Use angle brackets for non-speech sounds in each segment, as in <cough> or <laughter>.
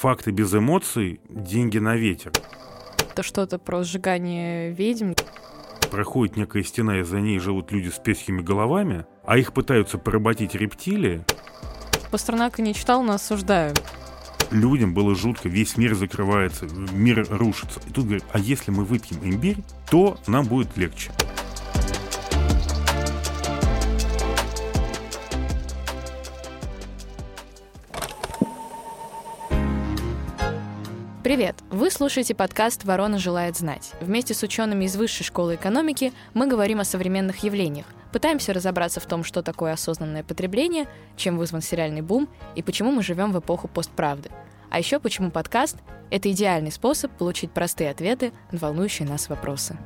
Факты без эмоций, деньги на ветер. Это что-то про сжигание ведьм. Проходит некая стена, и за ней живут люди с песхими головами, а их пытаются поработить рептилии. Пастернака не читал, но осуждаю. Людям было жутко, весь мир закрывается, мир рушится. И тут говорят, а если мы выпьем имбирь, то нам будет легче. Привет! Вы слушаете подкаст «Ворона желает знать». Вместе с учеными из Высшей школы экономики мы говорим о современных явлениях, пытаемся разобраться в том, что такое осознанное потребление, чем вызван сериальный бум и почему мы живем в эпоху постправды. А еще почему подкаст — это идеальный способ получить простые ответы на волнующие нас вопросы.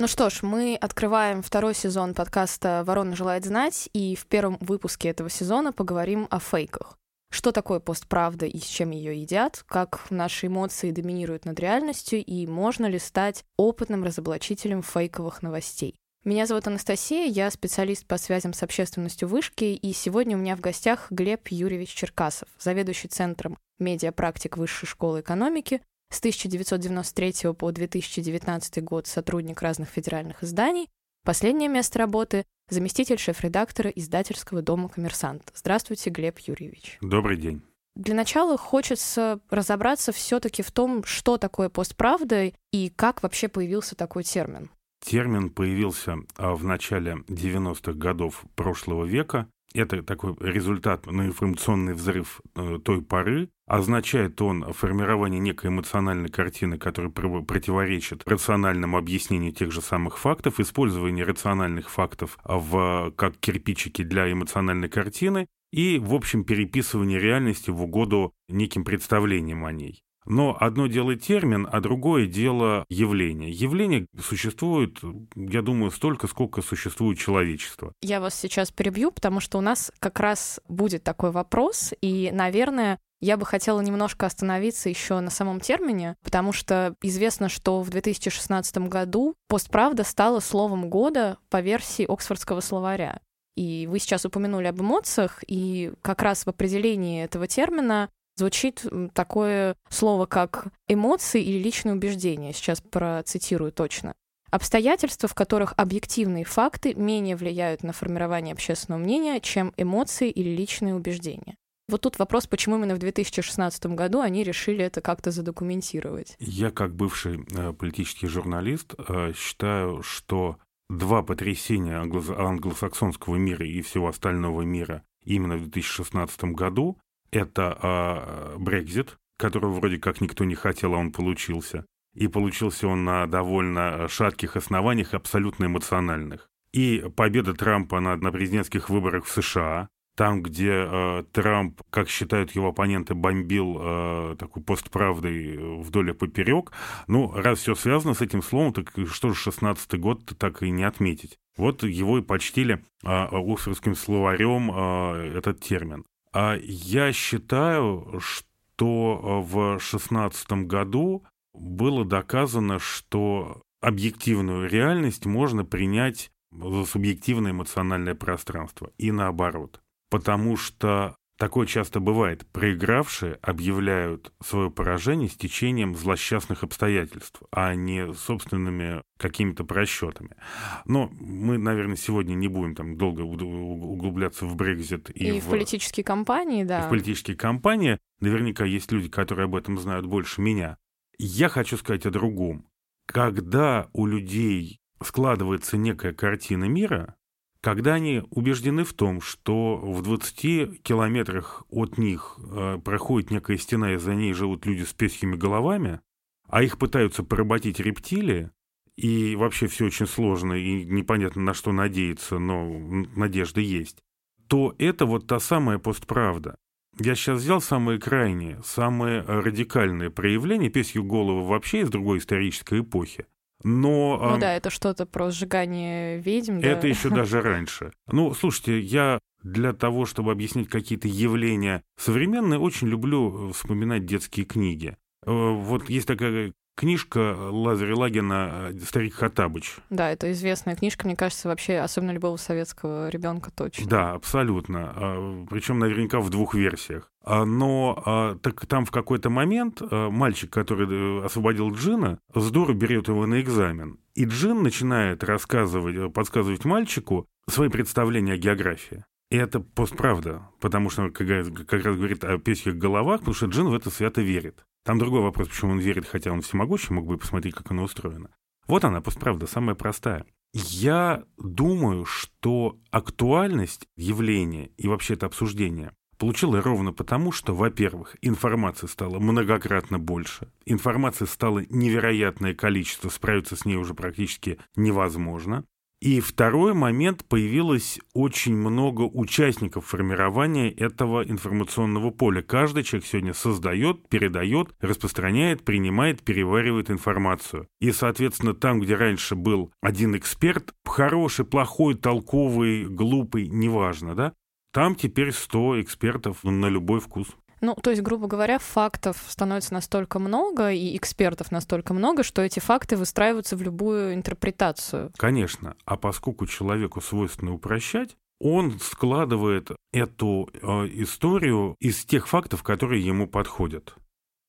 Ну что ж, мы открываем второй сезон подкаста «Ворона желает знать», и в первом выпуске этого сезона поговорим о фейках. Что такое постправда и с чем ее едят, как наши эмоции доминируют над реальностью, и можно ли стать опытным разоблачителем фейковых новостей. Меня зовут Анастасия, я специалист по связям с общественностью вышки, и сегодня у меня в гостях Глеб Юрьевич Черкасов, заведующий центром медиапрактик Высшей школы экономики, с 1993 по 2019 год сотрудник разных федеральных изданий. Последнее место работы — заместитель шеф-редактора издательского дома «Коммерсант». Здравствуйте, Глеб Юрьевич. Добрый день. Для начала хочется разобраться все-таки в том, что такое постправда и как вообще появился такой термин. Термин появился а, в начале 90-х годов прошлого века это такой результат на информационный взрыв э, той поры. Означает он формирование некой эмоциональной картины, которая противоречит рациональному объяснению тех же самых фактов, использование рациональных фактов в, как кирпичики для эмоциональной картины и, в общем, переписывание реальности в угоду неким представлениям о ней. Но одно дело термин, а другое дело явление. Явление существует, я думаю, столько, сколько существует человечество. Я вас сейчас перебью, потому что у нас как раз будет такой вопрос, и, наверное, я бы хотела немножко остановиться еще на самом термине, потому что известно, что в 2016 году постправда стала словом года по версии Оксфордского словаря. И вы сейчас упомянули об эмоциях, и как раз в определении этого термина звучит такое слово, как эмоции или личные убеждения. Сейчас процитирую точно. Обстоятельства, в которых объективные факты менее влияют на формирование общественного мнения, чем эмоции или личные убеждения. Вот тут вопрос, почему именно в 2016 году они решили это как-то задокументировать. Я, как бывший э, политический журналист, э, считаю, что два потрясения англо- англосаксонского мира и всего остального мира именно в 2016 году это Брекзит, э, которого вроде как никто не хотел, а он получился. И получился он на довольно шатких основаниях, абсолютно эмоциональных. И победа Трампа на, на президентских выборах в США, там, где э, Трамп, как считают его оппоненты, бомбил э, такой постправдой вдоль и поперек. Ну, раз все связано с этим словом, так что же 16-й год так и не отметить. Вот его и почтили э, оксфордским словарем э, этот термин. А я считаю, что в шестнадцатом году было доказано, что объективную реальность можно принять за субъективное эмоциональное пространство и наоборот. Потому что Такое часто бывает. Проигравшие объявляют свое поражение с течением злосчастных обстоятельств, а не собственными какими-то просчетами. Но мы, наверное, сегодня не будем там долго углубляться в Брекзит и, и в, в политические кампании, да. в политические кампании. Наверняка есть люди, которые об этом знают больше меня. Я хочу сказать о другом. Когда у людей складывается некая картина мира, когда они убеждены в том, что в 20 километрах от них э, проходит некая стена, и за ней живут люди с песхими головами, а их пытаются поработить рептилии, и вообще все очень сложно, и непонятно на что надеяться, но надежда есть, то это вот та самая постправда. Я сейчас взял самые крайние, самые радикальные проявления песью головы вообще из другой исторической эпохи. Но, ну да, это что-то про сжигание ведьм. Это да? еще даже <laughs> раньше. Ну, слушайте, я для того, чтобы объяснить какие-то явления современные, очень люблю э, вспоминать детские книги. Э, вот есть такая Книжка Лазаря Лагина «Старик Хатабыч». Да, это известная книжка, мне кажется, вообще, особенно любого советского ребенка точно. Да, абсолютно. А, Причем наверняка в двух версиях. А, но а, так там в какой-то момент мальчик, который э, освободил Джина, здорово берет его на экзамен. И Джин начинает рассказывать, подсказывать мальчику свои представления о географии. И это постправда, потому что он как раз говорит о песьях головах, потому что Джин в это свято верит. Там другой вопрос, почему он верит, хотя он всемогущий, мог бы посмотреть, как оно устроено. Вот она, постправда, самая простая. Я думаю, что актуальность явления и вообще это обсуждение получила ровно потому, что, во-первых, информации стало многократно больше, информации стало невероятное количество, справиться с ней уже практически невозможно. И второй момент, появилось очень много участников формирования этого информационного поля. Каждый человек сегодня создает, передает, распространяет, принимает, переваривает информацию. И, соответственно, там, где раньше был один эксперт, хороший, плохой, толковый, глупый, неважно, да, там теперь 100 экспертов на любой вкус. Ну, то есть, грубо говоря, фактов становится настолько много, и экспертов настолько много, что эти факты выстраиваются в любую интерпретацию. Конечно. А поскольку человеку свойственно упрощать, он складывает эту э, историю из тех фактов, которые ему подходят.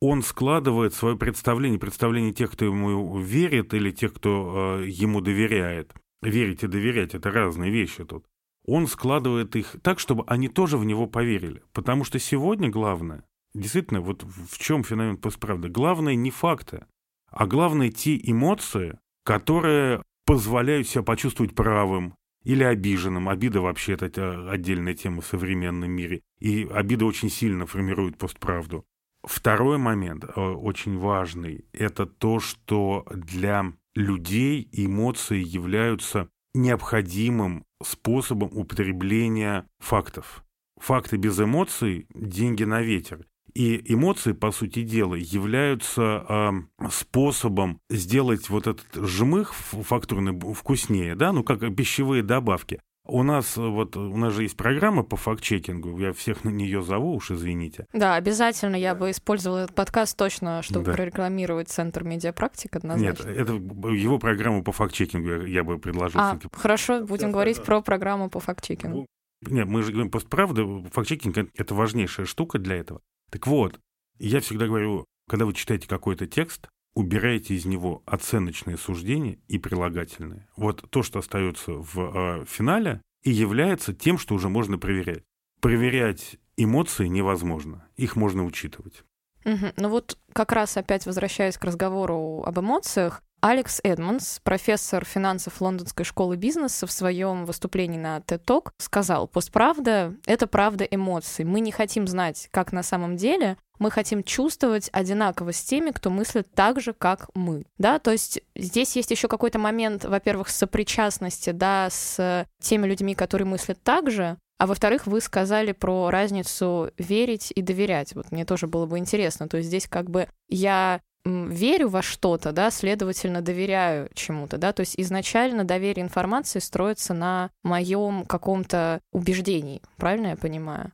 Он складывает свое представление, представление тех, кто ему верит, или тех, кто э, ему доверяет. Верить и доверять — это разные вещи тут он складывает их так, чтобы они тоже в него поверили. Потому что сегодня главное, действительно, вот в чем феномен постправды, главное не факты, а главное те эмоции, которые позволяют себя почувствовать правым или обиженным. Обида вообще это отдельная тема в современном мире. И обида очень сильно формирует постправду. Второй момент, э, очень важный, это то, что для людей эмоции являются необходимым способом употребления фактов. Факты без эмоций – деньги на ветер. И эмоции, по сути дела, являются э, способом сделать вот этот жмых фактурный вкуснее, да, ну как пищевые добавки. У нас вот у нас же есть программа по факт-чекингу. Я всех на нее зову, уж извините. Да, обязательно я бы использовала этот подкаст точно, чтобы да. прорекламировать Центр медиапрактик однозначно. Нет, это его программу по факт-чекингу я бы предложил. А, хорошо, будем говорить про программу по факт-чекингу. Нет, мы же говорим просто правда, факт-чекинг — это важнейшая штука для этого. Так вот, я всегда говорю, когда вы читаете какой-то текст, убираете из него оценочные суждения и прилагательные. Вот то, что остается в э, финале, и является тем, что уже можно проверять. Проверять эмоции невозможно, их можно учитывать. Угу. Ну вот как раз опять возвращаясь к разговору об эмоциях, Алекс Эдмонс, профессор финансов Лондонской школы бизнеса, в своем выступлении на TED Talk сказал, постправда — это правда эмоций. Мы не хотим знать, как на самом деле, мы хотим чувствовать одинаково с теми, кто мыслит так же, как мы. Да, то есть здесь есть еще какой-то момент, во-первых, сопричастности, да, с теми людьми, которые мыслят так же, а во-вторых, вы сказали про разницу верить и доверять. Вот мне тоже было бы интересно. То есть здесь как бы я верю во что-то, да, следовательно, доверяю чему-то, да, то есть изначально доверие информации строится на моем каком-то убеждении, правильно я понимаю?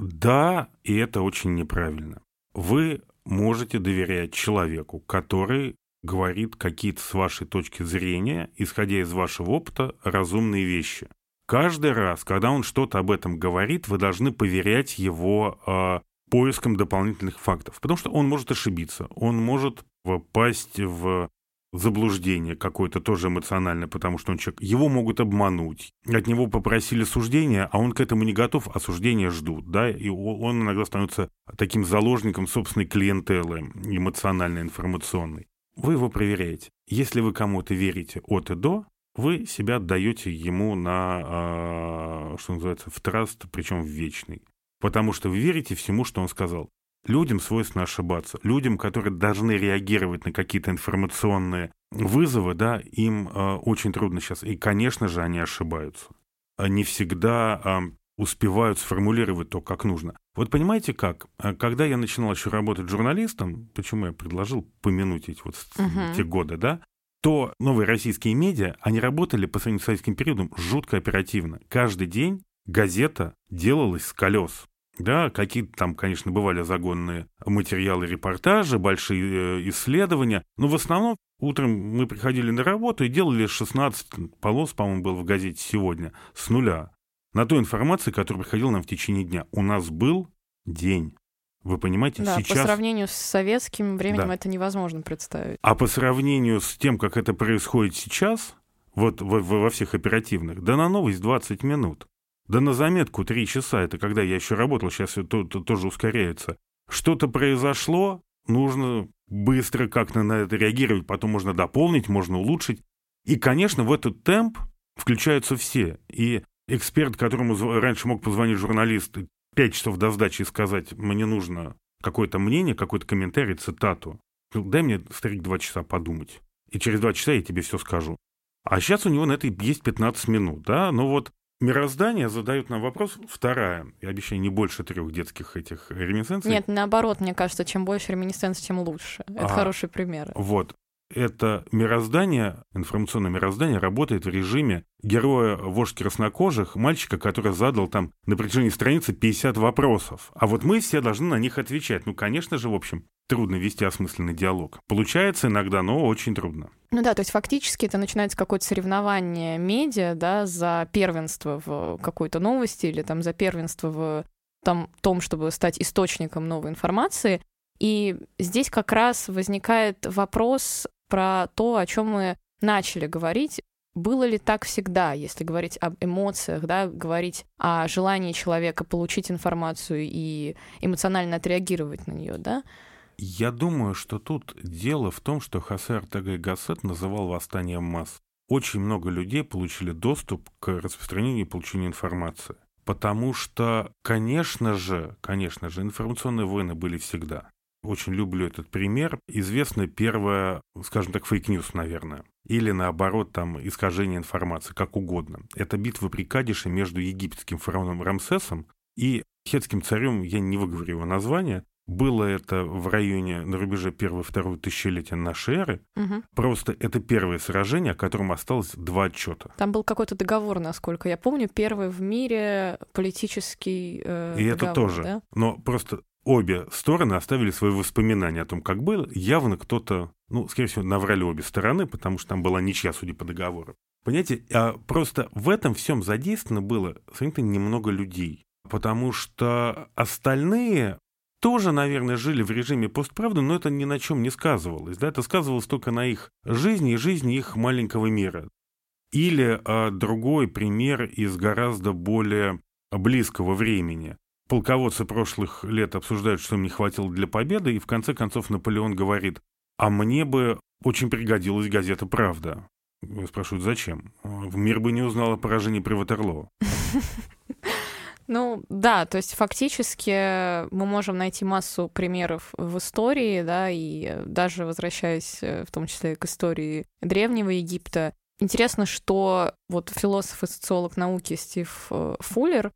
Да, и это очень неправильно. Вы можете доверять человеку, который говорит какие-то с вашей точки зрения, исходя из вашего опыта, разумные вещи. Каждый раз, когда он что-то об этом говорит, вы должны поверять его э, поиском дополнительных фактов, потому что он может ошибиться, он может попасть в заблуждение какое-то тоже эмоциональное, потому что он человек, его могут обмануть. От него попросили суждения, а он к этому не готов, а суждения ждут, да, и он иногда становится таким заложником собственной клиентелы эмоциональной, информационной. Вы его проверяете. Если вы кому-то верите от и до, вы себя отдаете ему на, а, что называется, в траст, причем в вечный потому что вы верите всему, что он сказал. Людям свойственно ошибаться. Людям, которые должны реагировать на какие-то информационные вызовы, да, им э, очень трудно сейчас. И, конечно же, они ошибаются. Они всегда э, успевают сформулировать то, как нужно. Вот понимаете как? А когда я начинал еще работать журналистом, почему я предложил помянуть эти вот uh-huh. те годы, да, то новые российские медиа, они работали по сравнению с советским периодом жутко оперативно. Каждый день газета делалась с колес Да, какие-то там, конечно, бывали загонные материалы, репортажи, большие э, исследования, но в основном утром мы приходили на работу и делали 16 полос, по-моему, был в газете сегодня, с нуля. На той информации, которая приходила нам в течение дня. У нас был день. Вы понимаете, да, сейчас... по сравнению с советским временем да. это невозможно представить. А по сравнению с тем, как это происходит сейчас, вот во, во всех оперативных, да на новость 20 минут. Да на заметку 3 часа, это когда я еще работал, сейчас это тоже ускоряется. Что-то произошло, нужно быстро как-то на это реагировать, потом можно дополнить, можно улучшить. И, конечно, в этот темп включаются все. И эксперт, которому раньше мог позвонить журналист 5 часов до сдачи и сказать, мне нужно какое-то мнение, какой-то комментарий, цитату. Дай мне, старик, два часа подумать. И через два часа я тебе все скажу. А сейчас у него на это есть 15 минут, да? Но вот Мироздание задают нам вопрос вторая. Я обещаю, не больше трех детских этих реминесценций. Нет, наоборот, мне кажется, чем больше реминесценций, тем лучше. Это а, хороший пример. Вот. Это мироздание, информационное мироздание работает в режиме героя вождь краснокожих, мальчика, который задал там на протяжении страницы 50 вопросов. А вот мы все должны на них отвечать. Ну, конечно же, в общем, трудно вести осмысленный диалог. Получается иногда, но очень трудно. Ну да, то есть фактически это начинается какое-то соревнование медиа, да, за первенство в какой-то новости или там за первенство в там, том, чтобы стать источником новой информации. И здесь как раз возникает вопрос про то, о чем мы начали говорить. Было ли так всегда, если говорить об эмоциях, да, говорить о желании человека получить информацию и эмоционально отреагировать на нее, да? Я думаю, что тут дело в том, что Хосе Артега Гассет называл восстанием масс. Очень много людей получили доступ к распространению и получению информации. Потому что, конечно же, конечно же, информационные войны были всегда. Очень люблю этот пример. Известна первая, скажем так, fake news, наверное. Или, наоборот, там, искажение информации, как угодно. Это битва при Кадеше между египетским фараоном Рамсесом и хетским царем, я не выговорю его название, было это в районе на рубеже первого-второго тысячелетия нашей эры. Угу. Просто это первое сражение, о котором осталось два отчета. Там был какой-то договор, насколько я помню, первый в мире политический э, И договор, это тоже. Да? Но просто обе стороны оставили свои воспоминания о том, как было. Явно кто-то, ну, скорее всего, наврали обе стороны, потому что там была ничья, судя по договору. Понимаете, а просто в этом всем задействовано было сравнительно немного людей. Потому что остальные тоже, наверное, жили в режиме постправды, но это ни на чем не сказывалось. Да? Это сказывалось только на их жизни и жизни их маленького мира. Или а, другой пример из гораздо более близкого времени. Полководцы прошлых лет обсуждают, что им не хватило для победы, и в конце концов Наполеон говорит, а мне бы очень пригодилась газета «Правда». Спрашивают, зачем? Мир бы не узнал о поражении при Ватерлоо. Ну да, то есть фактически мы можем найти массу примеров в истории, да, и даже возвращаясь э, в том числе к истории Древнего Египта, интересно, что вот философ и социолог науки Стив э, Фуллер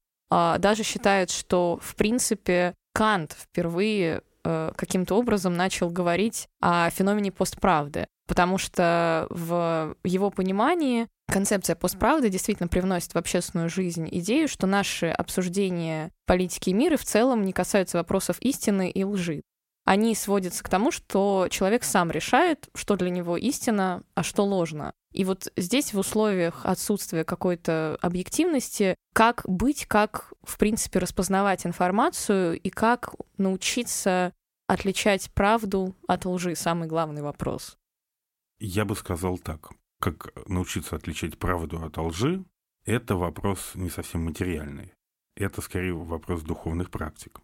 даже считает, что в принципе Кант впервые э, каким-то образом начал говорить о феномене постправды, потому что в его понимании концепция постправды действительно привносит в общественную жизнь идею, что наши обсуждения политики и мира в целом не касаются вопросов истины и лжи. Они сводятся к тому, что человек сам решает, что для него истина, а что ложно. И вот здесь в условиях отсутствия какой-то объективности, как быть, как, в принципе, распознавать информацию и как научиться отличать правду от лжи, самый главный вопрос. Я бы сказал так как научиться отличать правду от лжи, это вопрос не совсем материальный. Это скорее вопрос духовных практик.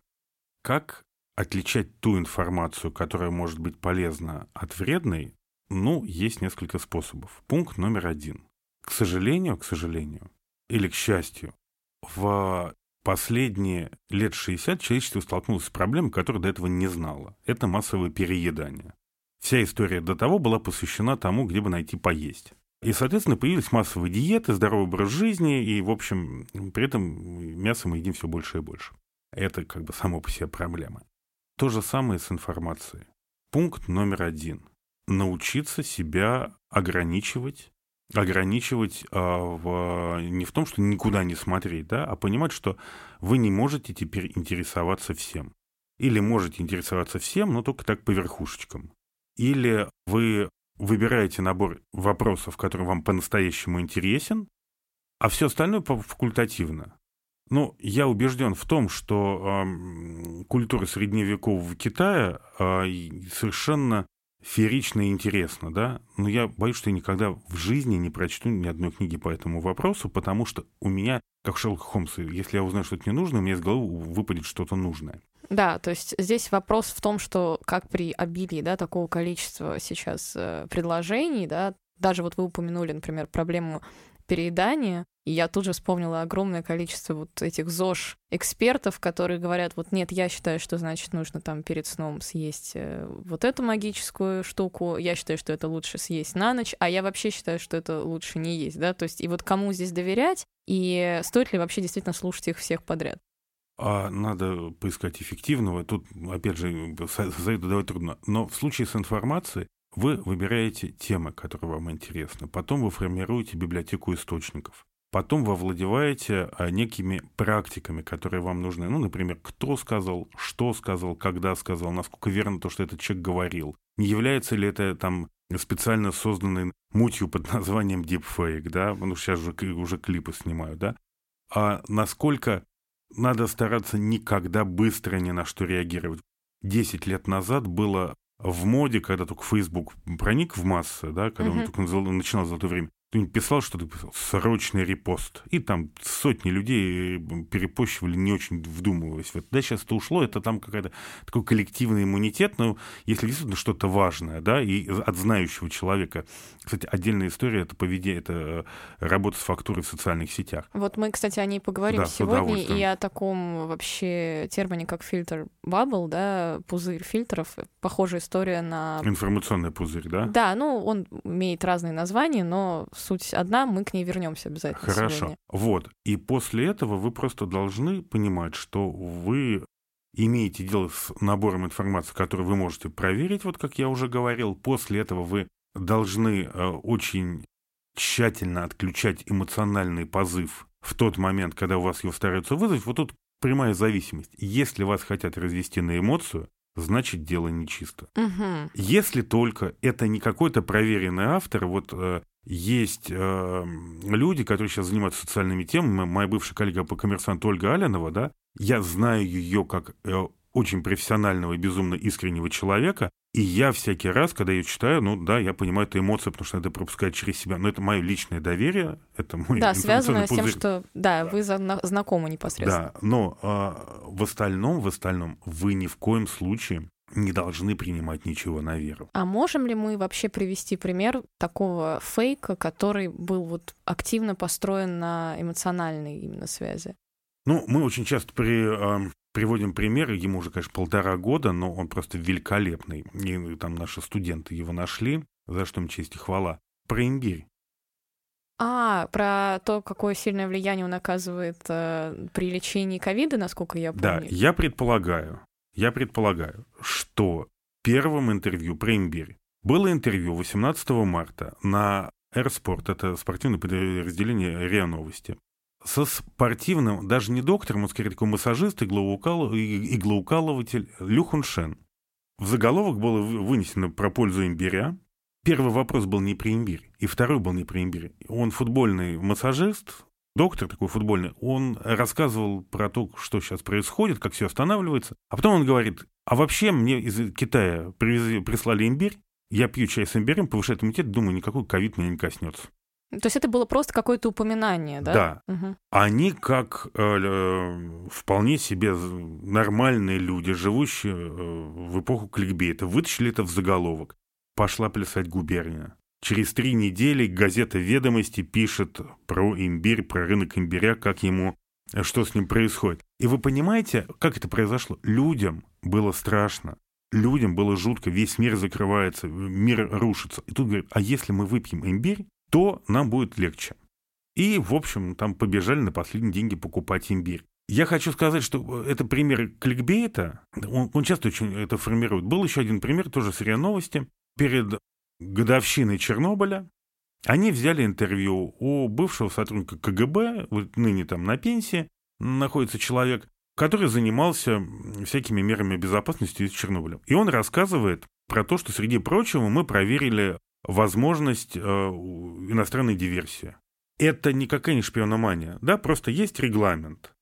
Как отличать ту информацию, которая может быть полезна от вредной, ну, есть несколько способов. Пункт номер один. К сожалению, к сожалению, или к счастью, в последние лет 60 человечество столкнулось с проблемой, которую до этого не знало. Это массовое переедание. Вся история до того была посвящена тому, где бы найти поесть. И, соответственно, появились массовые диеты, здоровый образ жизни, и, в общем, при этом мясо мы едим все больше и больше. Это как бы само по себе проблема. То же самое с информацией. Пункт номер один. Научиться себя ограничивать ограничивать а, в, не в том, что никуда не смотреть, да, а понимать, что вы не можете теперь интересоваться всем. Или можете интересоваться всем, но только так по верхушечкам. Или вы выбираете набор вопросов, который вам по-настоящему интересен, а все остальное факультативно. Ну, я убежден в том, что э, культура средневекового Китая э, совершенно феерично и интересно, да, но я боюсь, что я никогда в жизни не прочту ни одной книги по этому вопросу, потому что у меня, как Шерлок Холмс, если я узнаю что-то не нужное, у меня из головы выпадет что-то нужное. Да, то есть здесь вопрос в том, что как при обилии да, такого количества сейчас э, предложений, да, даже вот вы упомянули, например, проблему переедания, и я тут же вспомнила огромное количество вот этих ЗОЖ-экспертов, которые говорят, вот нет, я считаю, что значит нужно там перед сном съесть э, вот эту магическую штуку, я считаю, что это лучше съесть на ночь, а я вообще считаю, что это лучше не есть, да, то есть и вот кому здесь доверять, и стоит ли вообще действительно слушать их всех подряд? А надо поискать эффективного. Тут, опять же, совету давать трудно. Но в случае с информацией вы выбираете темы, которые вам интересны. Потом вы формируете библиотеку источников. Потом вы овладеваете а, некими практиками, которые вам нужны. Ну, например, кто сказал, что сказал, когда сказал, насколько верно то, что этот человек говорил. Не является ли это там специально созданной мутью под названием deepfake, да, ну, сейчас же уже клипы снимают, да, а насколько надо стараться никогда быстро ни на что реагировать. Десять лет назад было в моде, когда только Facebook проник в массы, да, когда uh-huh. он только начинал золотое время, кто-нибудь писал что-то, писал, срочный репост. И там сотни людей перепощивали, не очень вдумываясь в это. Да, сейчас это ушло, это там какая-то такой коллективный иммунитет, но если действительно что-то важное, да, и от знающего человека. Кстати, отдельная история, это поведение, это э, работа с фактурой в социальных сетях. Вот мы, кстати, о ней поговорим да, сегодня, и о таком вообще термине, как фильтр бабл, да, пузырь фильтров. Похожая история на... Информационный пузырь, да? Да, ну, он имеет разные названия, но суть одна, мы к ней вернемся обязательно. Хорошо. Сегодня. Вот. И после этого вы просто должны понимать, что вы имеете дело с набором информации, который вы можете проверить, вот как я уже говорил. После этого вы должны э, очень тщательно отключать эмоциональный позыв в тот момент, когда у вас его стараются вызвать. Вот тут прямая зависимость. Если вас хотят развести на эмоцию, значит дело нечисто. Угу. Если только это не какой-то проверенный автор, вот э, есть э, люди, которые сейчас занимаются социальными темами. Моя бывшая коллега по коммерсанту Ольга Алянова, да, я знаю ее как э, очень профессионального и безумно искреннего человека, и я всякий раз, когда ее читаю, ну да, я понимаю это эмоции, потому что надо пропускать через себя. Но это мое личное доверие, это мой Да, связано с тем, что да, вы знакомы непосредственно. Да, но э, в остальном, в остальном вы ни в коем случае не должны принимать ничего на веру. А можем ли мы вообще привести пример такого фейка, который был вот активно построен на эмоциональной именно связи? Ну, мы очень часто при, э, приводим примеры, ему уже, конечно, полтора года, но он просто великолепный. И там наши студенты его нашли, за что им честь и хвала. Про имбирь. А, про то, какое сильное влияние он оказывает э, при лечении ковида, насколько я помню. Да, я предполагаю, я предполагаю, что первым интервью про имбирь было интервью 18 марта на Airsport, это спортивное подразделение РИА Новости, со спортивным, даже не доктором, он скорее такой массажист, иглоукал, иглоукалыватель Лю Хуншен. В заголовок было вынесено про пользу имбиря. Первый вопрос был не про имбирь, и второй был не про имбирь. Он футбольный массажист, доктор такой футбольный, он рассказывал про то, что сейчас происходит, как все останавливается. А потом он говорит, а вообще мне из Китая привезли, прислали имбирь, я пью чай с имбирем, повышает иммунитет, думаю, никакой ковид меня не коснется. То есть это было просто какое-то упоминание, да? Да. Угу. Они как э, э, вполне себе нормальные люди, живущие э, в эпоху кликбейта, вытащили это в заголовок. Пошла плясать губерния. Через три недели газета «Ведомости» пишет про имбирь, про рынок имбиря, как ему, э, что с ним происходит. И вы понимаете, как это произошло? Людям было страшно. Людям было жутко, весь мир закрывается, мир рушится. И тут говорят, а если мы выпьем имбирь, то нам будет легче. И, в общем, там побежали на последние деньги покупать имбирь. Я хочу сказать, что это пример кликбейта. Он, он часто очень это формирует. Был еще один пример, тоже с РИА Новости. Перед годовщиной Чернобыля Они взяли интервью у бывшего сотрудника КГБ, вот ныне там на пенсии находится человек, который занимался всякими мерами безопасности из Чернобыля. И он рассказывает про то, что, среди прочего, мы проверили возможность э, иностранной диверсии. Это никакая не шпиономания, да, просто есть регламент.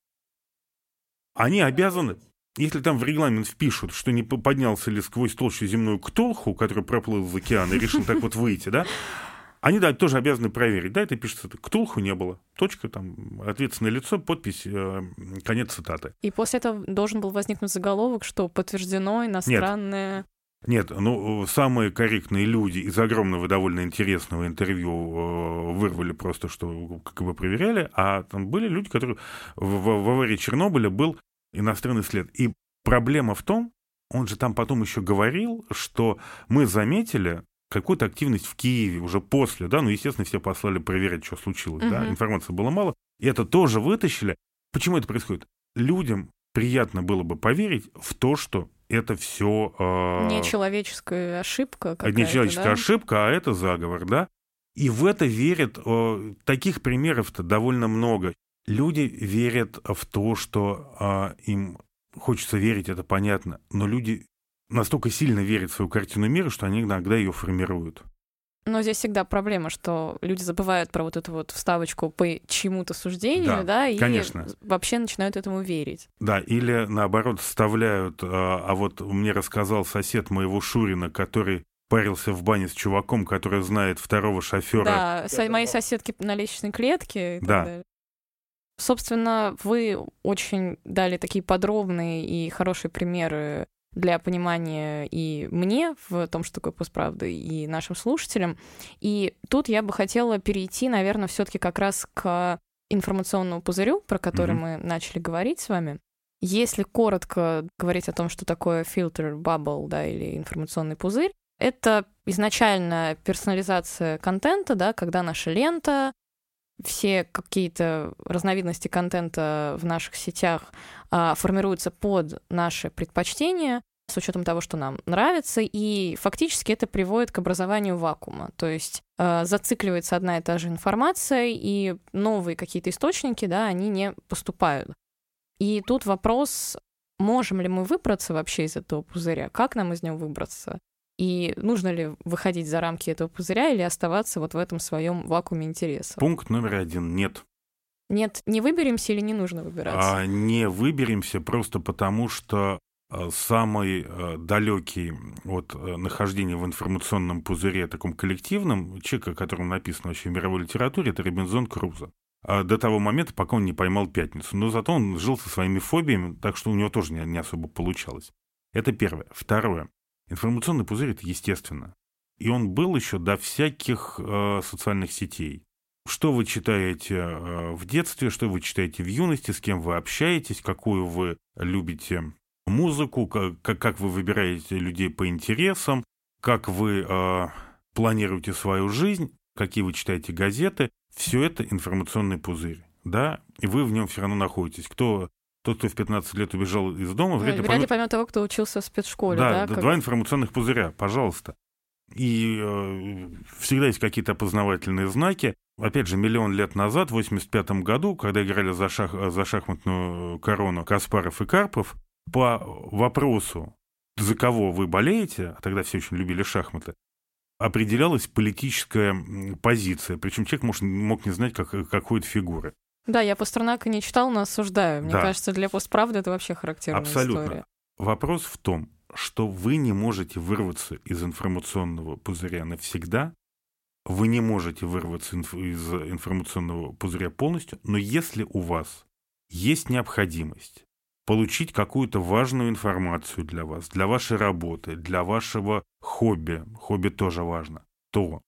Они обязаны, если там в регламент впишут, что не поднялся ли сквозь толщу земную Ктолху, который проплыл в океан и решил так вот выйти, да, они, да, тоже обязаны проверить. Да, это пишется, Ктулху не было. Точка, там, ответственное лицо, подпись, э, конец цитаты. И после этого должен был возникнуть заголовок, что подтверждено иностранное... Нет. Нет, ну, самые корректные люди из огромного довольно интересного интервью э, вырвали просто, что как бы проверяли, а там были люди, которые... В, в, в аварии Чернобыля был иностранный след. И проблема в том, он же там потом еще говорил, что мы заметили, какую-то активность в Киеве уже после, да, ну, естественно, все послали проверять, что случилось, угу. да, информации было мало, и это тоже вытащили. Почему это происходит? Людям приятно было бы поверить в то, что это все... Э, не человеческая ошибка Не человеческая да? ошибка, а это заговор, да. И в это верят, э, таких примеров-то довольно много. Люди верят в то, что э, им хочется верить, это понятно, но люди настолько сильно верят в свою картину мира, что они иногда ее формируют. Но здесь всегда проблема, что люди забывают про вот эту вот вставочку по чему-то суждению, да, да и конечно. вообще начинают этому верить. Да, или наоборот вставляют, а, а вот мне рассказал сосед моего Шурина, который парился в бане с чуваком, который знает второго шофера. Да, со- мои соседки на лестничной клетке. И да. далее. Собственно, вы очень дали такие подробные и хорошие примеры для понимания и мне в том, что такое постправда, и нашим слушателям. И тут я бы хотела перейти, наверное, все-таки как раз к информационному пузырю, про который mm-hmm. мы начали говорить с вами. Если коротко говорить о том, что такое фильтр, bubble, да, или информационный пузырь, это изначально персонализация контента, да, когда наша лента все какие-то разновидности контента в наших сетях а, формируются под наши предпочтения с учетом того, что нам нравится, и фактически это приводит к образованию вакуума. То есть э, зацикливается одна и та же информация, и новые какие-то источники, да, они не поступают. И тут вопрос, можем ли мы выбраться вообще из этого пузыря, как нам из него выбраться? И нужно ли выходить за рамки этого пузыря или оставаться вот в этом своем вакууме интереса? Пункт номер один – нет. Нет, не выберемся или не нужно выбираться? А, не выберемся просто потому, что а, самый а, далекий от а, нахождения в информационном пузыре таком коллективном, человек, о котором написано вообще в мировой литературе, это Робинзон Крузо. До того момента, пока он не поймал пятницу. Но зато он жил со своими фобиями, так что у него тоже не, не особо получалось. Это первое. Второе. Информационный пузырь это естественно. И он был еще до всяких э, социальных сетей. Что вы читаете э, в детстве, что вы читаете в юности, с кем вы общаетесь, какую вы любите музыку, как, как вы выбираете людей по интересам, как вы э, планируете свою жизнь, какие вы читаете газеты. Все это информационный пузырь. Да, и вы в нем все равно находитесь. Кто тот, кто в 15 лет убежал из дома, вряд ли, вряд ли поймет того, кто учился в спецшколе. Да, да два как... информационных пузыря, пожалуйста. И э, всегда есть какие-то опознавательные знаки. Опять же, миллион лет назад, в 85 году, когда играли за, шах, за шахматную корону Каспаров и Карпов, по вопросу, за кого вы болеете, а тогда все очень любили шахматы, определялась политическая позиция. Причем человек может, мог не знать, как, какой-то фигуры. Да, я Пастернака не читал, но осуждаю. Мне да. кажется, для постправды это вообще характерная Абсолютно. история. Вопрос в том, что вы не можете вырваться из информационного пузыря навсегда, вы не можете вырваться из информационного пузыря полностью, но если у вас есть необходимость получить какую-то важную информацию для вас, для вашей работы, для вашего хобби, хобби тоже важно, то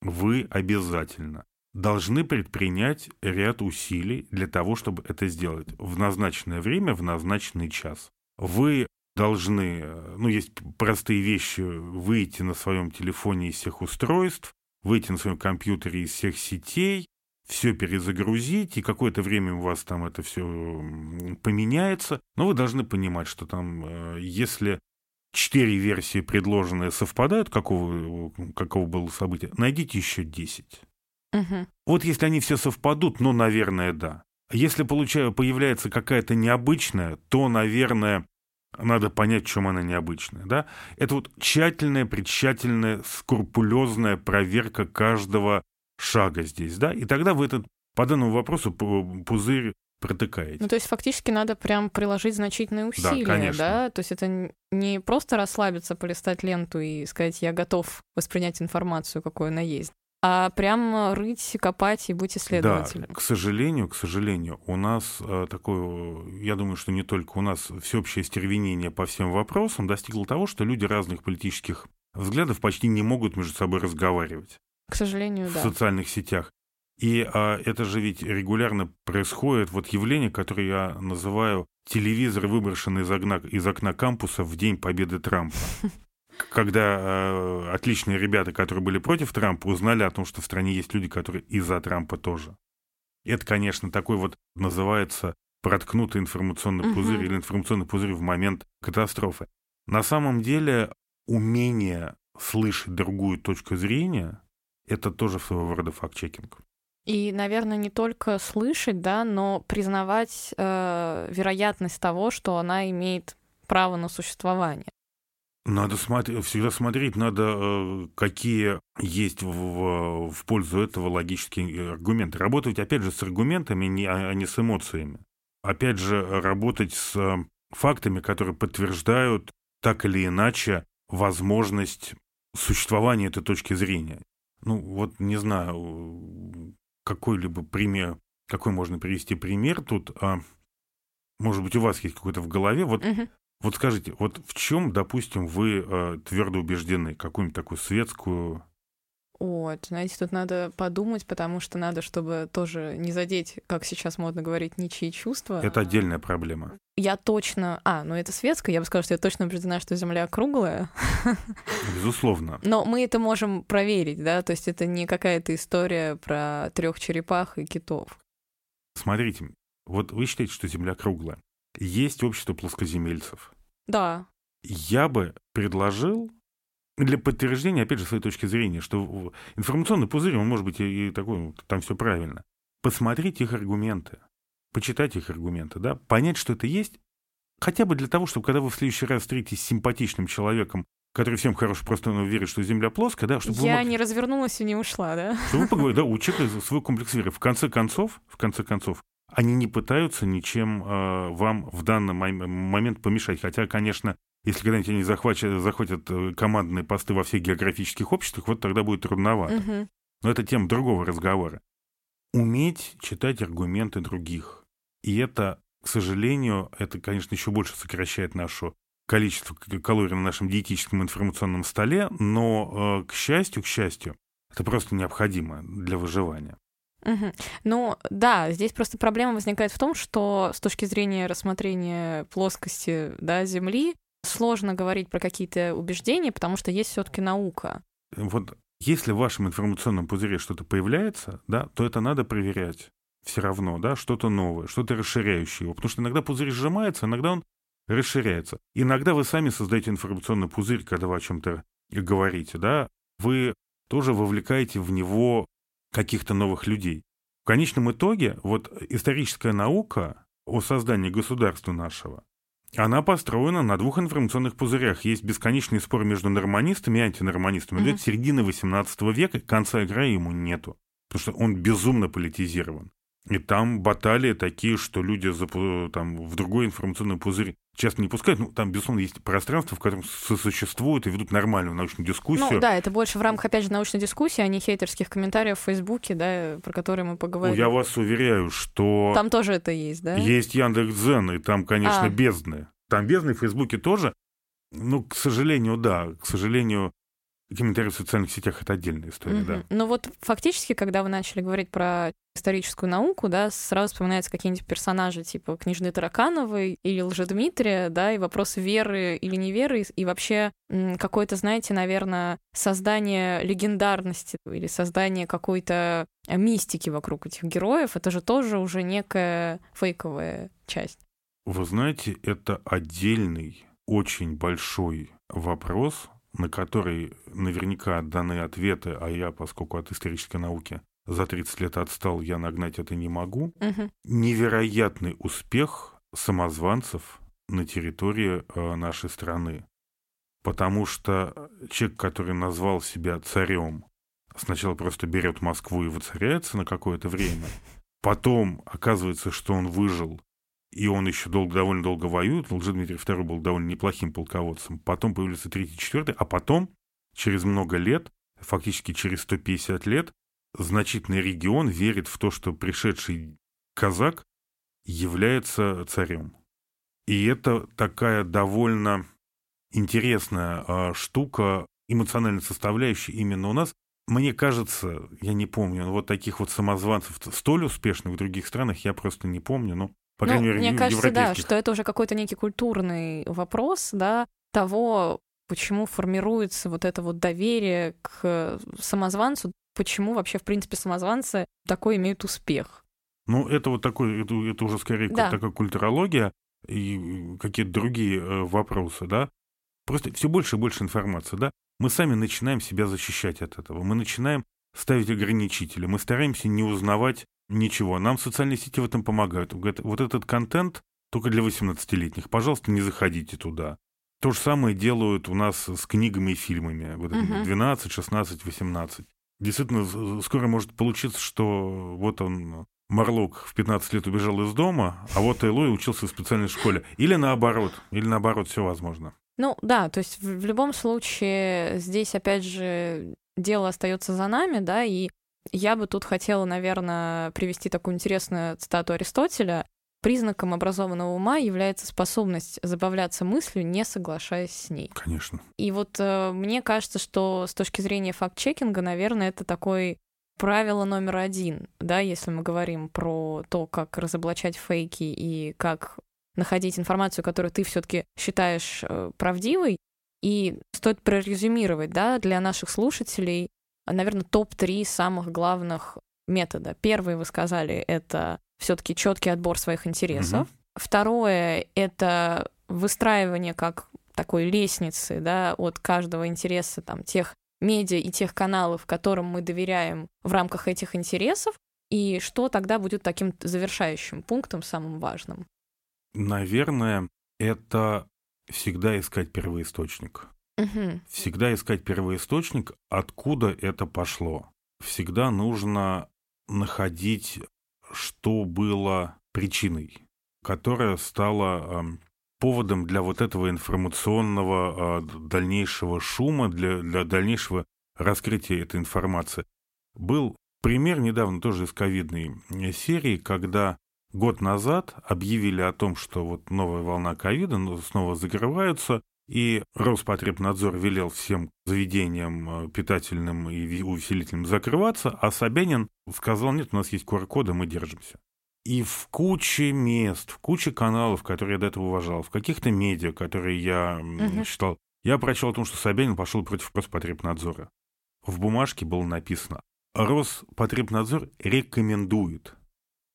вы обязательно должны предпринять ряд усилий для того, чтобы это сделать в назначенное время, в назначенный час. Вы должны, ну, есть простые вещи, выйти на своем телефоне из всех устройств, выйти на своем компьютере из всех сетей, все перезагрузить, и какое-то время у вас там это все поменяется. Но вы должны понимать, что там, э, если четыре версии предложенные совпадают, какого, какого было события, найдите еще 10. Угу. Вот если они все совпадут, ну, наверное, да. Если получаю, появляется какая-то необычная, то, наверное, надо понять, в чем она необычная. Да? Это вот тщательная, предтщательная, скрупулезная проверка каждого шага здесь. Да? И тогда вы этот, по данному вопросу пузырь протыкаете. Ну, то есть фактически надо прям приложить значительные усилия, да? Конечно. да? То есть это не просто расслабиться, полистать ленту и сказать, я готов воспринять информацию, какой она есть, а прям рыть, копать и быть исследователем. Да, к сожалению, к сожалению, у нас э, такое, я думаю, что не только у нас, всеобщее стервенение по всем вопросам достигло того, что люди разных политических взглядов почти не могут между собой разговаривать. К сожалению, в да. В социальных сетях. И а, это же ведь регулярно происходит, вот явление, которое я называю телевизор, выброшенный из окна, из окна кампуса в день победы Трампа. <laughs> Когда э, отличные ребята, которые были против Трампа, узнали о том, что в стране есть люди, которые из-за Трампа тоже. Это, конечно, такой вот называется проткнутый информационный uh-huh. пузырь или информационный пузырь в момент катастрофы. На самом деле умение слышать другую точку зрения – это тоже своего рода факт-чекинг. И, наверное, не только слышать, да, но признавать э, вероятность того, что она имеет право на существование. Надо смотреть, всегда смотреть, надо, э, какие есть в, в пользу этого логические аргументы. Работать, опять же, с аргументами, не, а не с эмоциями. Опять же, работать с фактами, которые подтверждают так или иначе возможность существования этой точки зрения. Ну, вот не знаю, какой-либо пример, какой можно привести пример тут, а, может быть, у вас есть какой-то в голове, вот, угу. Вот скажите, вот в чем, допустим, вы а, твердо убеждены, какую-нибудь такую светскую вот, знаете, тут надо подумать, потому что надо, чтобы тоже не задеть, как сейчас модно говорить, ничьи чувства. Это отдельная проблема. Я точно... А, ну это светская, я бы сказала, что я точно убеждена, что Земля круглая. Безусловно. Но мы это можем проверить, да, то есть это не какая-то история про трех черепах и китов. Смотрите, вот вы считаете, что Земля круглая. Есть общество плоскоземельцев. Да. Я бы предложил для подтверждения, опять же, своей точки зрения, что информационный пузырь, он может быть и, такой, там все правильно. Посмотреть их аргументы, почитать их аргументы, да, понять, что это есть, хотя бы для того, чтобы когда вы в следующий раз встретитесь с симпатичным человеком, который всем хорошо просто верит, что Земля плоская, да, чтобы Я вы... не развернулась и не ушла, да? Чтобы вы поговорили, да, у человека свой комплекс веры. В конце концов, в конце концов, они не пытаются ничем э, вам в данный момент помешать. Хотя, конечно, если когда-нибудь они захватят, захватят э, командные посты во всех географических обществах, вот тогда будет трудновато. Угу. Но это тема другого разговора. Уметь читать аргументы других. И это, к сожалению, это, конечно, еще больше сокращает наше количество калорий на нашем диетическом информационном столе, но, э, к счастью, к счастью, это просто необходимо для выживания. Угу. Ну да, здесь просто проблема возникает в том, что с точки зрения рассмотрения плоскости да, Земли сложно говорить про какие-то убеждения, потому что есть все-таки наука. Вот если в вашем информационном пузыре что-то появляется, да, то это надо проверять все равно, да, что-то новое, что-то расширяющее его. Потому что иногда пузырь сжимается, иногда он расширяется. Иногда вы сами создаете информационный пузырь, когда вы о чем-то говорите, да, вы тоже вовлекаете в него каких-то новых людей. В конечном итоге вот историческая наука о создании государства нашего, она построена на двух информационных пузырях. Есть бесконечный спор между норманистами и антинорманистами. Mm-hmm. Это середина XVIII века, конца игры ему нету. Потому что он безумно политизирован. И там баталии такие, что люди там, в другой информационный пузырь часто не пускают. Ну, там, безусловно, есть пространство, в котором сосуществуют и ведут нормальную научную дискуссию. Ну, да, это больше в рамках, опять же, научной дискуссии, а не хейтерских комментариев в Фейсбуке, да, про которые мы поговорим. Я вас уверяю, что... Там тоже это есть, да? Есть Яндекс.Дзен, и там, конечно, а. бездны. Там бездны в Фейсбуке тоже. Ну, к сожалению, да, к сожалению, комментарии в социальных сетях — это отдельная история, угу. да. Ну вот фактически, когда вы начали говорить про историческую науку, да, сразу вспоминаются какие-нибудь персонажи типа книжной Таракановой или Лжедмитрия, да, и вопрос веры или неверы, и вообще какое-то, знаете, наверное, создание легендарности или создание какой-то мистики вокруг этих героев, это же тоже уже некая фейковая часть. Вы знаете, это отдельный, очень большой вопрос, на который наверняка даны ответы, а я, поскольку от исторической науки за 30 лет отстал, я нагнать это не могу. Невероятный успех самозванцев на территории э, нашей страны. Потому что человек, который назвал себя царем, сначала просто берет Москву и воцаряется на какое-то время. Потом оказывается, что он выжил, и он еще долго, довольно долго воюет. Лжедмитрий II был довольно неплохим полководцем. Потом появился третий, четвертый, а потом, через много лет, фактически через 150 лет, значительный регион верит в то, что пришедший казак является царем. И это такая довольно интересная а, штука, эмоциональная составляющая именно у нас. Мне кажется, я не помню, вот таких вот самозванцев столь успешных в других странах я просто не помню, но, по Ну, мере, мне кажется, да, что это уже какой-то некий культурный вопрос, да, того, почему формируется вот это вот доверие к самозванцу, почему вообще, в принципе, самозванцы такой имеют успех. Ну, это вот такой, это, это уже скорее Да. такая культурология и какие-то другие э, вопросы, да. Просто все больше и больше информации, да. Мы сами начинаем себя защищать от этого. Мы начинаем ставить ограничители. Мы стараемся не узнавать ничего. Нам социальные сети в этом помогают. Говорят, Вот этот контент только для 18-летних. Пожалуйста, не заходите туда. То же самое делают у нас с книгами и фильмами. Вот Мгм. 12, 16, 18. Действительно, скоро может получиться, что вот он, Марлок, в 15 лет убежал из дома, а вот Элой учился в специальной школе. Или наоборот. Или наоборот, все возможно. Ну да, то есть в, в любом случае здесь опять же дело остается за нами, да, и я бы тут хотела, наверное, привести такую интересную цитату Аристотеля. Признаком образованного ума является способность забавляться мыслью, не соглашаясь с ней. Конечно. И вот э, мне кажется, что с точки зрения факт-чекинга, наверное, это такой правило номер один, да, если мы говорим про то, как разоблачать фейки и как находить информацию, которую ты все-таки считаешь э, правдивой. И стоит прорезюмировать, да, для наших слушателей, наверное, топ-3 самых главных метода. Первый, вы сказали, это все-таки четкий отбор своих интересов. Второе — это выстраивание как такой лестницы, да, от каждого интереса, там, тех медиа и тех каналов, которым мы доверяем в рамках этих интересов, и что тогда будет таким завершающим пунктом, самым важным. Наверное, это всегда искать первоисточник. Мгм. Всегда искать первоисточник, откуда это пошло. Всегда нужно находить, что было причиной, которая стала эм, поводом для вот этого информационного э, дальнейшего шума, для, для дальнейшего раскрытия этой информации. Был пример недавно тоже из ковидной э, серии, когда год назад объявили о том, что вот новая волна ковида ну, снова закрываются, и Роспотребнадзор велел всем заведениям э, питательным и увеселительным закрываться, а Собянин сказал, нет, у нас есть QR-коды, мы держимся. И в куче мест, в куче каналов, которые я до этого уважал, в каких-то медиа, которые я Мгм. читал, я прочел о том, что Собянин пошел против Роспотребнадзора. В бумажке было написано Роспотребнадзор рекомендует.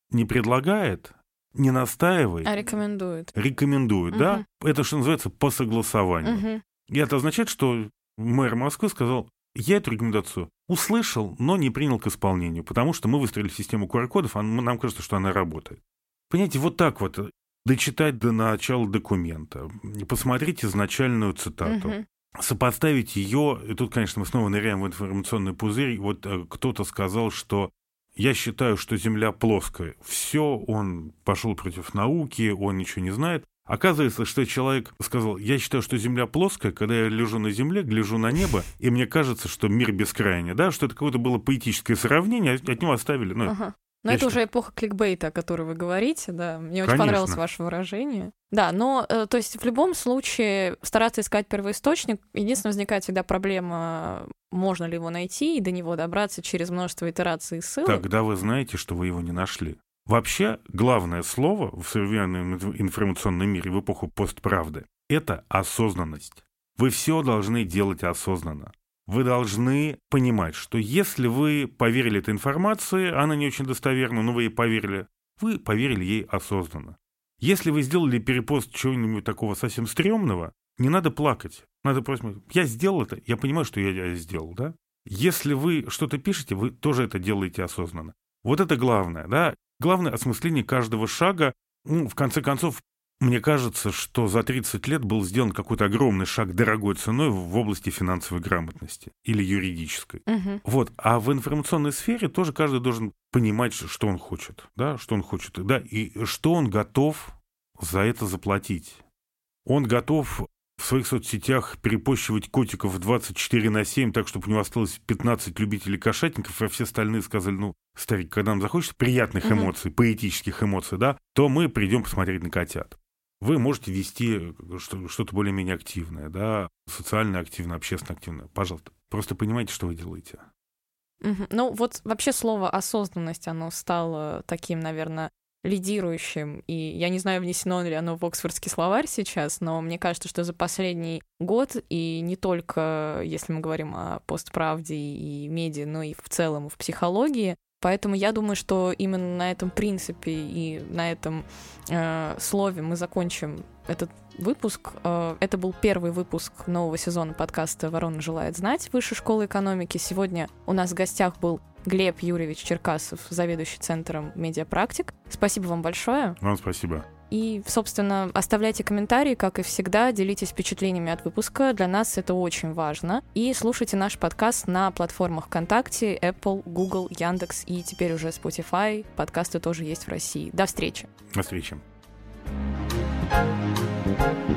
Не предлагает, не настаивает, А рекомендует. рекомендует, да? Это что называется по согласованию. Мгм. И это означает, что мэр Москвы сказал, я эту рекомендацию услышал, но не принял к исполнению, потому что мы выстроили систему QR-кодов, а нам кажется, что она работает. Понимаете, вот так вот э, дочитать до начала документа, посмотреть изначальную цитату, Мгм. сопоставить ее, и тут, конечно, мы снова ныряем в информационный пузырь, вот э, кто-то сказал, что я считаю, что Земля плоская. Все, он пошел против науки, он ничего не знает. Оказывается, что человек сказал, я считаю, что Земля плоская, когда я лежу на Земле, гляжу на небо, и мне кажется, что мир бескрайний, да, что это какое-то было поэтическое сравнение, а от него оставили. Ну, Ага. Но Я это считаю- уже эпоха кликбейта, о которой вы говорите, да. Мне очень Конечно. понравилось ваше выражение. Да, но, э, то есть, в любом случае, стараться искать первоисточник. Единственное, возникает всегда проблема, можно ли его найти и до него добраться через множество итераций и ссылок. Тогда вы знаете, что вы его не нашли. Вообще, главное слово в современном инф- информационном мире в эпоху постправды – это осознанность. Вы все должны делать осознанно. Вы должны понимать, что если вы поверили этой информации, она не очень достоверна, но вы ей поверили, вы поверили ей осознанно. Если вы сделали перепост чего-нибудь такого совсем стрёмного, не надо плакать. Надо просто... Я сделал это, я понимаю, что я, сделал, да? Если вы что-то пишете, вы тоже это делаете осознанно. Вот это главное, да. Главное осмысление каждого шага. Ну, в конце концов, мне кажется, что за 30 лет был сделан какой-то огромный шаг дорогой ценой в области финансовой грамотности или юридической. Мгм. Вот. А в информационной сфере тоже каждый должен понимать, что он хочет, да, что он хочет, да, и что он готов за это заплатить. Он готов в своих соцсетях перепощивать котиков 24 на 7, так, чтобы у него осталось 15 любителей кошатников, а все остальные сказали, ну, старик, когда нам захочется приятных Мгм. эмоций, поэтических эмоций, да, то мы придем посмотреть на котят. Вы можете вести что- что-то более-менее активное, да, социально активное, общественно активное. Пожалуйста, просто понимайте, что вы делаете. Ну, вот вообще слово осознанность, оно стало таким, наверное, лидирующим. И я не знаю, внесено ли оно в Оксфордский словарь сейчас, но мне кажется, что за последний год, и не только если мы говорим о постправде и медиа, но и в целом в психологии, Поэтому я думаю, что именно на этом принципе и на этом э, слове мы закончим этот выпуск. Э, это был первый выпуск нового сезона подкаста «Ворона желает знать» Высшей школы экономики. Сегодня у нас в гостях был Глеб Юрьевич Черкасов, заведующий центром медиапрактик. Спасибо вам большое. Вам спасибо. И, собственно, оставляйте комментарии, как и всегда, делитесь впечатлениями от выпуска. Для нас это очень важно. И слушайте наш подкаст на платформах ВКонтакте, Apple, Google, Яндекс и теперь уже Spotify. Подкасты тоже есть в России. До встречи! До встречи. thank you